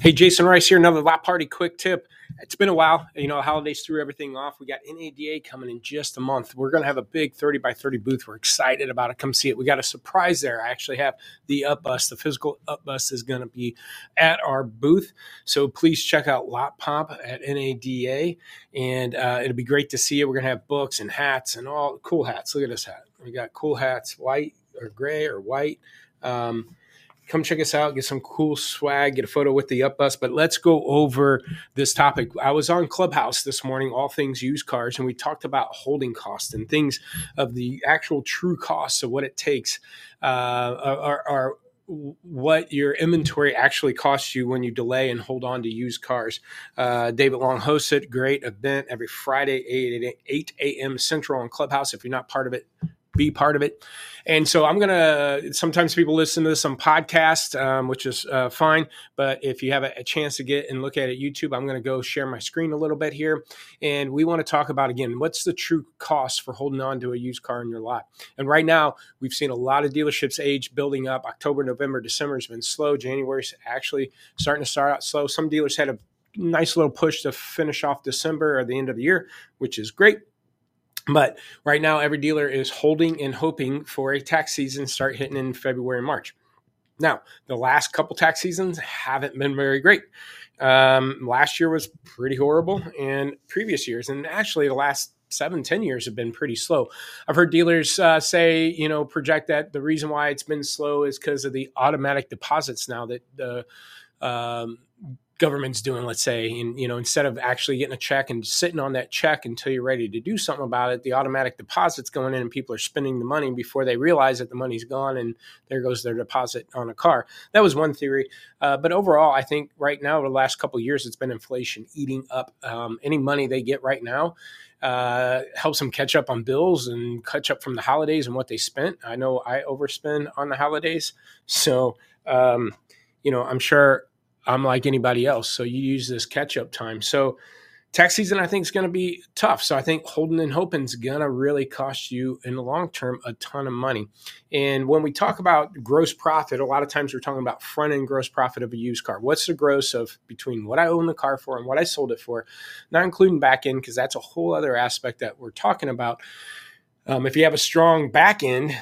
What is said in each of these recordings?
Hey, Jason Rice here. Another Lot Party quick tip. It's been a while. You know, holidays threw everything off. We got NADA coming in just a month. We're going to have a big 30 by 30 booth. We're excited about it. Come see it. We got a surprise there. I actually have the up bus. The physical up bus is going to be at our booth. So please check out Lot Pop at NADA. And uh, it'll be great to see you. We're going to have books and hats and all cool hats. Look at this hat. We got cool hats, white or gray or white. Um, come check us out, get some cool swag, get a photo with the up bus. But let's go over this topic. I was on Clubhouse this morning, all things used cars, and we talked about holding costs and things of the actual true costs of what it takes uh, are, are what your inventory actually costs you when you delay and hold on to used cars. Uh, David Long hosts it. Great event every Friday, 8, 8 a.m. Central on Clubhouse. If you're not part of it, be part of it. And so I'm going to, sometimes people listen to on podcast, um, which is uh, fine. But if you have a, a, chance to get and look at it YouTube, I'm going to go share my screen a little bit here. And we want to talk about, again, what's the true cost for holding on to a used car in your lot? And right now, we've seen a lot of dealerships age building up. October, November, December has been slow. January's actually starting to start out slow. Some dealers had a nice little push to finish off December or the end of the year, which is great. But right now, every dealer is holding and hoping for a tax season start hitting in February and March. Now, the last couple tax seasons haven't been very great. Um, last year was pretty horrible, and previous years, and actually the last seven, ten years have been pretty slow. I've heard dealers uh, say, you know, project that the reason why it's been slow is because of the automatic deposits now that the um, government's doing, let's say, and you know, instead of actually getting a check and sitting on that check until you're ready to do something about it, the automatic deposits going in and people are spending the money before they realize that the money's gone and there goes their deposit on a car. That was one theory, uh, but overall, I think right now, the last couple years, it's been inflation eating up um, any money they get right now. Uh, helps them catch up on bills and catch up from the holidays and what they spent. I know I overspend on the holidays, so um, you know I'm sure I'm like anybody else. So you use this catch up time. So tax season, I think, is going to be tough. So I think holding and hoping is going to really cost you in the long term a ton of money. And when we talk about gross profit, a lot of times we're talking about front end gross profit of a used car. What's the gross of between what I own the car for and what I sold it for, not including back end, because that's a whole other aspect that we're talking about. Um, if you have a strong back end,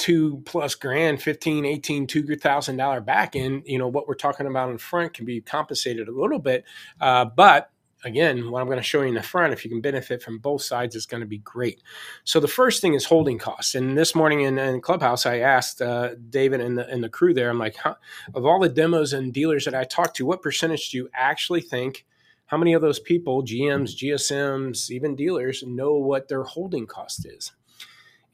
two plus grand, 15, 18, $2,000 back end, you know, what we're talking about in front can be compensated a little bit. Uh, but again, what I'm going to show you in the front, if you can benefit from both sides, is going to be great. So the first thing is holding costs. And this morning in, in Clubhouse, I asked uh, David and the, and the crew there, I'm like, huh, of all the demos and dealers that I talked to, what percentage do you actually think? How many of those people, GMs, GSMs, even dealers, know what their holding cost is?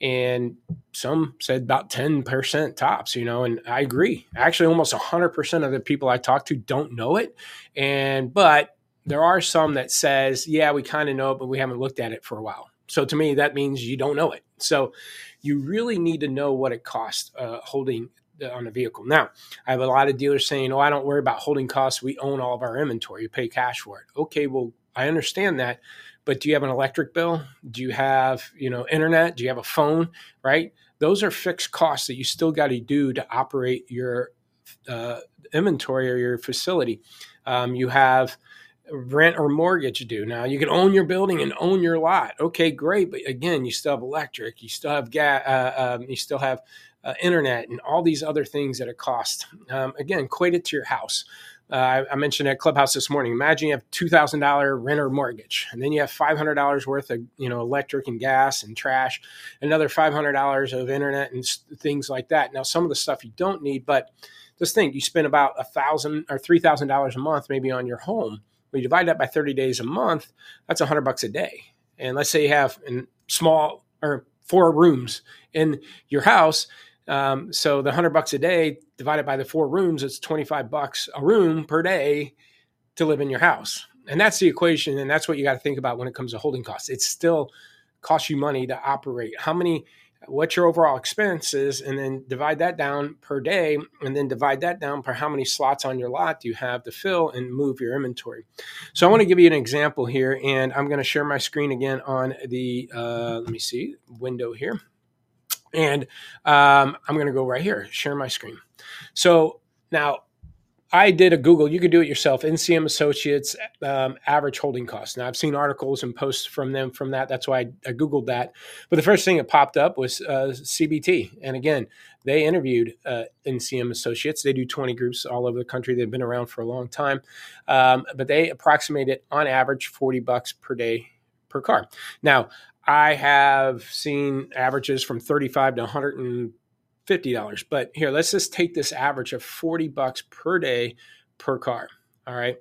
And some said about 10% tops you know and i agree. Actually almost 100% of the people i talk to don't know it. And but there are some that says yeah we kind of know it but we haven't looked at it for a while. So to me that means you don't know it. So you really need to know what it costs uh, holding on a vehicle. Now i have a lot of dealers saying oh i don't worry about holding costs. We own all of our inventory. You pay cash for it. Okay well i understand that but do you have an electric bill? Do you have, you know, internet? Do you have a phone? Right? Those are fixed costs that you still got to do to operate your uh, inventory or your facility. Um, you have rent or mortgage due. Now you can own your building and own your lot. Okay, great, but again, you still have electric, you still have gas, uh, um, you still have uh, internet, and all these other things that it costs. Um, again, equate it to your house. Uh, I, mentioned at Clubhouse this morning. Imagine you have two thousand dollar renter mortgage, and then you have five hundred dollars worth of you know electric and gas and trash, another five hundred dollars of internet and things like that. Now, some of the stuff you don't need, but just think you spend about a thousand or three thousand dollars a month maybe on your home. When you divide that by thirty days a month, that's a hundred bucks a day. And let's say you have in small or four rooms in your house um, so the hundred bucks a day divided by the four rooms, it's 25 bucks a room per day to live in your house. And that's the equation. And that's what you got to think about when it comes to holding costs. It still costs you money to operate. How many, what's your overall expenses? And then divide that down per day. And then divide that down per how many slots on your lot do you have to fill and move your inventory. So I want to give you an example here. And I'm going to share my screen again on the, uh, let me see, window here. And um, I'm going to go right here, share my screen. So now I did a Google. You could do it yourself. NCM Associates um, average holding cost. Now I've seen articles and posts from them from that. That's why I, I Googled that. But the first thing that popped up was uh, CBT. And again, they interviewed uh, NCM Associates. They do 20 groups all over the country. They've been around for a long time, um, but they approximate it on average 40 bucks per day per car. Now I have seen averages from 35 to 100 and $50. But here, let's just take this average of 40 bucks per day per car. All right.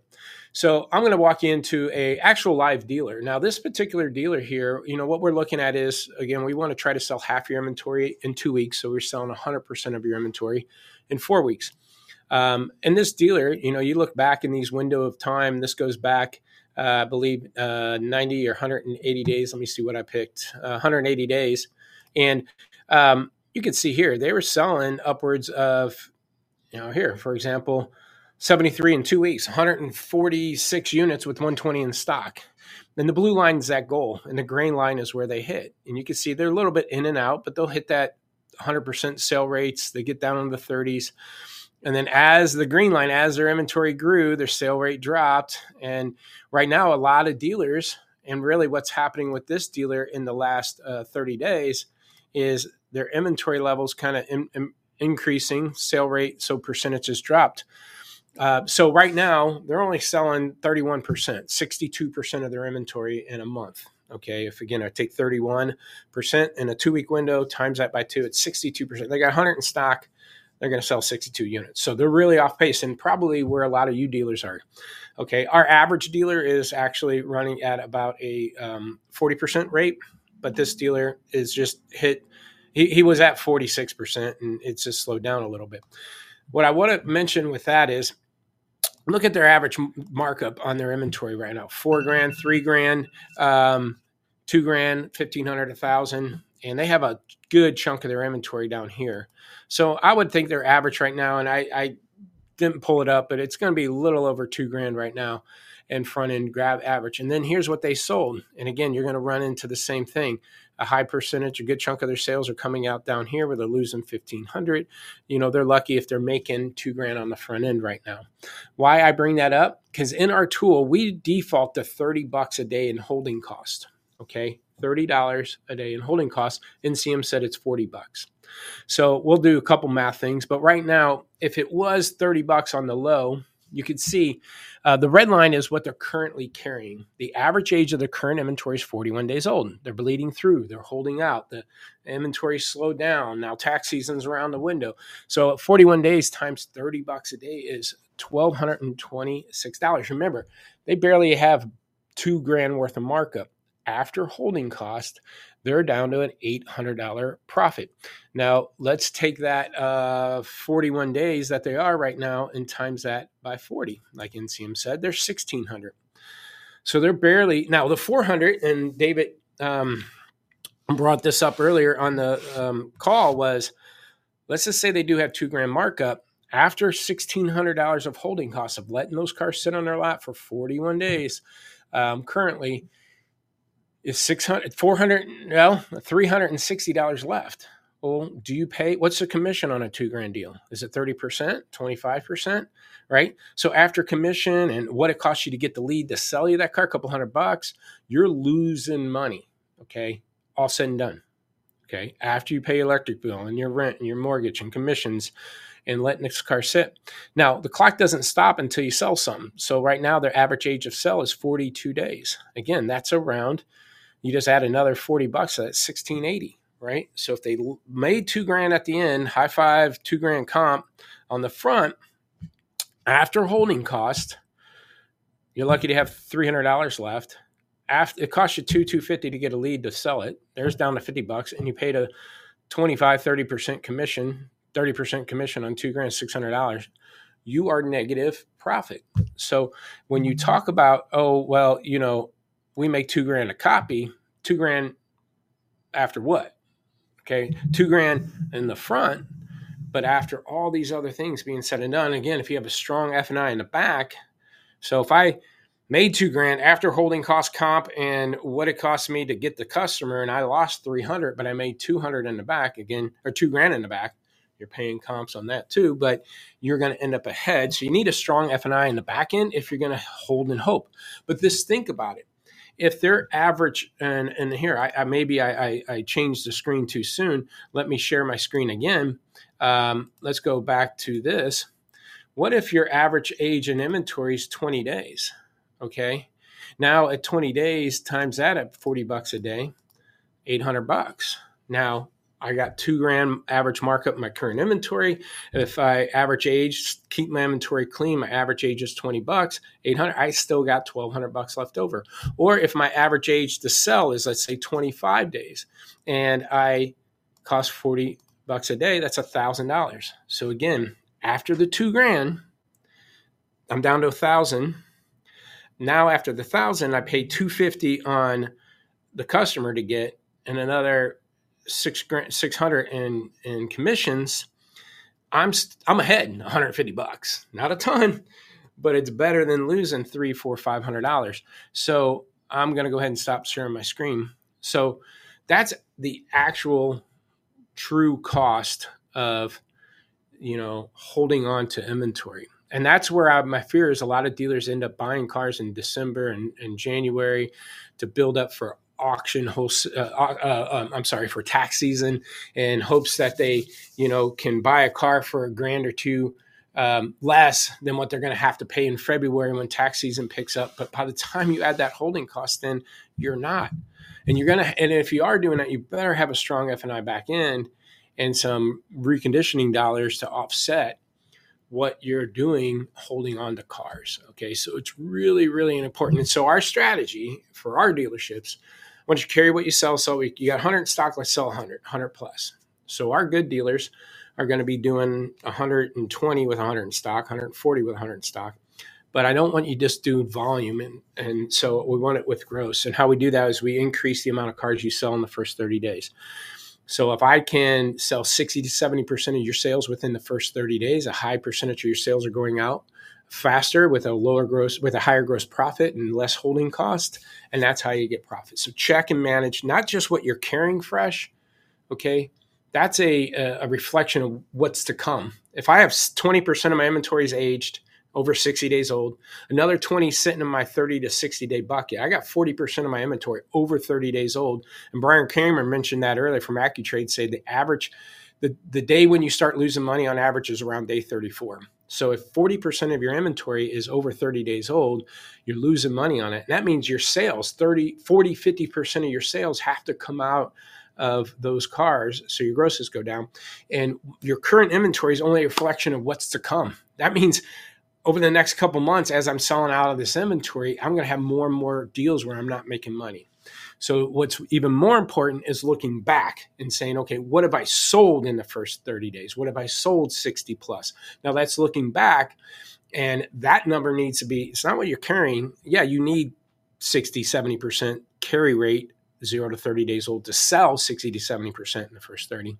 So I'm going to walk you into a actual live dealer. Now, this particular dealer here, you know, what we're looking at is again, we want to try to sell half your inventory in two weeks. So we're selling 100% of your inventory in four weeks. Um, and this dealer, you know, you look back in these window of time. This goes back, uh, I believe, uh, 90 or 180 days. Let me see what I picked. Uh, 180 days, and um, you can see here they were selling upwards of, you know, here for example, 73 in two weeks, 146 units with 120 in stock. And the blue line is that goal, and the green line is where they hit. And you can see they're a little bit in and out, but they'll hit that 100% sale rates. They get down in the 30s. And then as the green line, as their inventory grew, their sale rate dropped. And right now, a lot of dealers, and really what's happening with this dealer in the last uh, 30 days, is their inventory levels kind of in, in, increasing, sale rate, so percentages dropped. Uh, so right now they're only selling 31%, 62% of their inventory in a month. Okay, if again I take 31% in a two week window, times that by two, it's 62%. They got 100 in stock, they're going to sell 62 units. So they're really off pace and probably where a lot of you dealers are. Okay, our average dealer is actually running at about a um, 40% rate, but this dealer is just hit he, he was at 46%, and it's just slowed down a little bit. What I want to mention with that is look at their average markup on their inventory right now four grand, three grand, um, two grand, 1500, a thousand. And they have a good chunk of their inventory down here. So I would think their average right now, and I, I didn't pull it up, but it's going to be a little over two grand right now and front end grab average. And then here's what they sold. And again, you're going to run into the same thing a high percentage, a good chunk of their sales are coming out down here where they're losing 1500. You know, they're lucky if they're making two grand on the front end right now. Why I bring that up? Because in our tool, we default to 30 bucks a day in holding cost. Okay. $30 a day in holding costs. NCM said it's 40 bucks. So we'll do a couple math things, but right now, if it was 30 bucks on the low, you can see uh, the red line is what they're currently carrying. The average age of the current inventory is 41 days old. They're bleeding through. They're holding out. The inventory slowed down. Now tax season's around the window. So 41 days times 30 bucks a day is $1,226. Remember, they barely have two grand worth of markup after holding cost, they're down to an $800 profit. Now, let's take that uh, 41 days that they are right now and times that by 40. Like NCM said, they're 1600. So they're barely now the 400, and David um, brought this up earlier on the um, call was let's just say they do have two grand markup after $1,600 of holding costs of letting those cars sit on their lot for 41 days. Um, currently, is 600 400 well $360 left well do you pay what's the commission on a two grand deal is it 30% 25% right so after commission and what it costs you to get the lead to sell you that car a couple hundred bucks you're losing money okay all said and done okay after you pay electric bill and your rent and your mortgage and commissions and let this car sit. Now, the clock doesn't stop until you sell something. So, right now, their average age of sell is 42 days. Again, that's around you just add another 40 bucks, that's 1680, right? So if they made two grand at the end, high five, two grand comp on the front, after holding cost, you're lucky to have $300 left. After it costs you two 250 to get a lead to sell it. There's down to 50 bucks and you paid a 25, 30% commission, 30% commission on two grand, $600 you are negative profit. So when you talk about, oh, well, you know, we make two grand a copy, two grand after what? Okay, two grand in the front, but after all these other things being said and done, again, if you have a strong F and I in the back, so if I made two grand after holding cost comp and what it cost me to get the customer, and I lost three hundred, but I made two hundred in the back again, or two grand in the back, You're paying comps on that too, but you're going to end up ahead. So you need a strong F&I in the back end if you're going to hold and hope. But this, think about it. If they're average, and, and here, I, I maybe I, I, I, changed the screen too soon. Let me share my screen again. Um, let's go back to this. What if your average age in inventory is 20 days? Okay. Now at 20 days, times that at 40 bucks a day, 800 bucks. Now I got two grand average markup in my current inventory. If I average age, keep my inventory clean, my average age is 20 bucks, 800, I still got 1200 bucks left over. Or if my average age to sell is, let's say 25 days and I cost 40 bucks a day, that's a thousand dollars. So again, after the two grand, I'm down to a thousand. Now after the thousand, I pay 250 on the customer to get and another six grand, 600 in, in commissions, I'm, I'm ahead 150 bucks, not a ton, but it's better than losing three, four, five hundred dollars. So I'm to go ahead and stop sharing my screen. So that's the actual true cost of, you know, holding on to inventory. And that's where I, my fear is a lot of dealers end up buying cars in December and, and January to build up for auction host uh, uh, um, i'm sorry for tax season in hopes that they you know can buy a car for a grand or two um, less than what they're going to have to pay in february when tax season picks up. But by the time you add that holding cost then you're not. And you're going to and if you are doing that you better have a strong f&i back end and some reconditioning dollars to offset what you're doing holding on to cars okay? So it's really really important and so our strategy for our dealerships once you carry what you sell, so we, you got 100 stock, let's sell 100, 100 plus. So our good dealers are going to be doing 120 with 100 in stock, 140 with 100 in stock. But I don't want you just do volume, and and so we want it with gross. And how we do that is we increase the amount of cars you sell in the first 30 days. So if I can sell 60 to 70% of your sales within the first 30 days, a high percentage of your sales are going out faster with a lower gross with a higher gross profit and less holding cost and that's how you get profit. So check and manage not just what you're carrying fresh okay? That's a, a reflection of what's to come. If i have 20% of my inventory is aged over 60 days old another 20 sitting in my 30 to 60 day bucket i got 40% of my inventory over 30 days old. And brian kramer mentioned that earlier from accutrade say the average the, the day when you start losing money on average is around day 34 so if 40% of your inventory is over 30 days old, you're losing money on it. And that means your sales, 30, 40, 50% of your sales have to come out of those cars. So your grosses go down. And your current inventory is only a reflection of what's to come. That means over the next couple months, as I'm selling out of this inventory, I'm going to have more and more deals where I'm not making money. So what's even more important is looking back and saying, okay, what have I sold in the first 30 days? What have I sold 60 plus? Now that's looking back and that number needs to be it's not what you're carrying. Yeah, you need 60, 70% carry rate 0 to 30 days old to sell 60 to 70% in the first 30.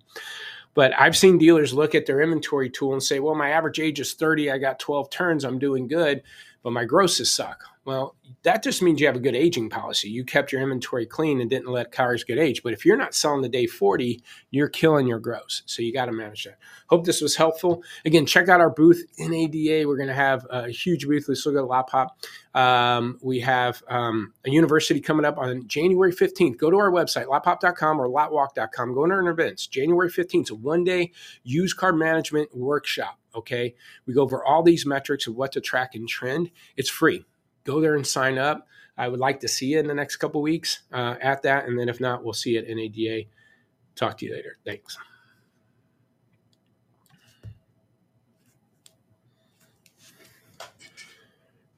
But I've seen dealers look at their inventory tool and say, well, my average age is 30. I got 12 turns. I'm doing good, but my grosses suck. Well, that just means you have a good aging policy. You kept your inventory clean and didn't let cars get aged. But if you're not selling the day 40, you're killing your gross. So you got to manage that. Hope this was helpful. Again, check out our booth in ADA. We're going to have a huge booth. Let's look at Lot Pop. Um, we have um, a university coming up on January 15th. Go to our website, lotpop.com or lotwalk.com. Go to our events. January 15th. It's a one day used car management workshop. Okay. We go over all these metrics of what to track and trend. It's free go there and sign up. I would like to see you in the next couple weeks uh, at that. And then if not, we'll see you at NADA. Talk to you later. Thanks.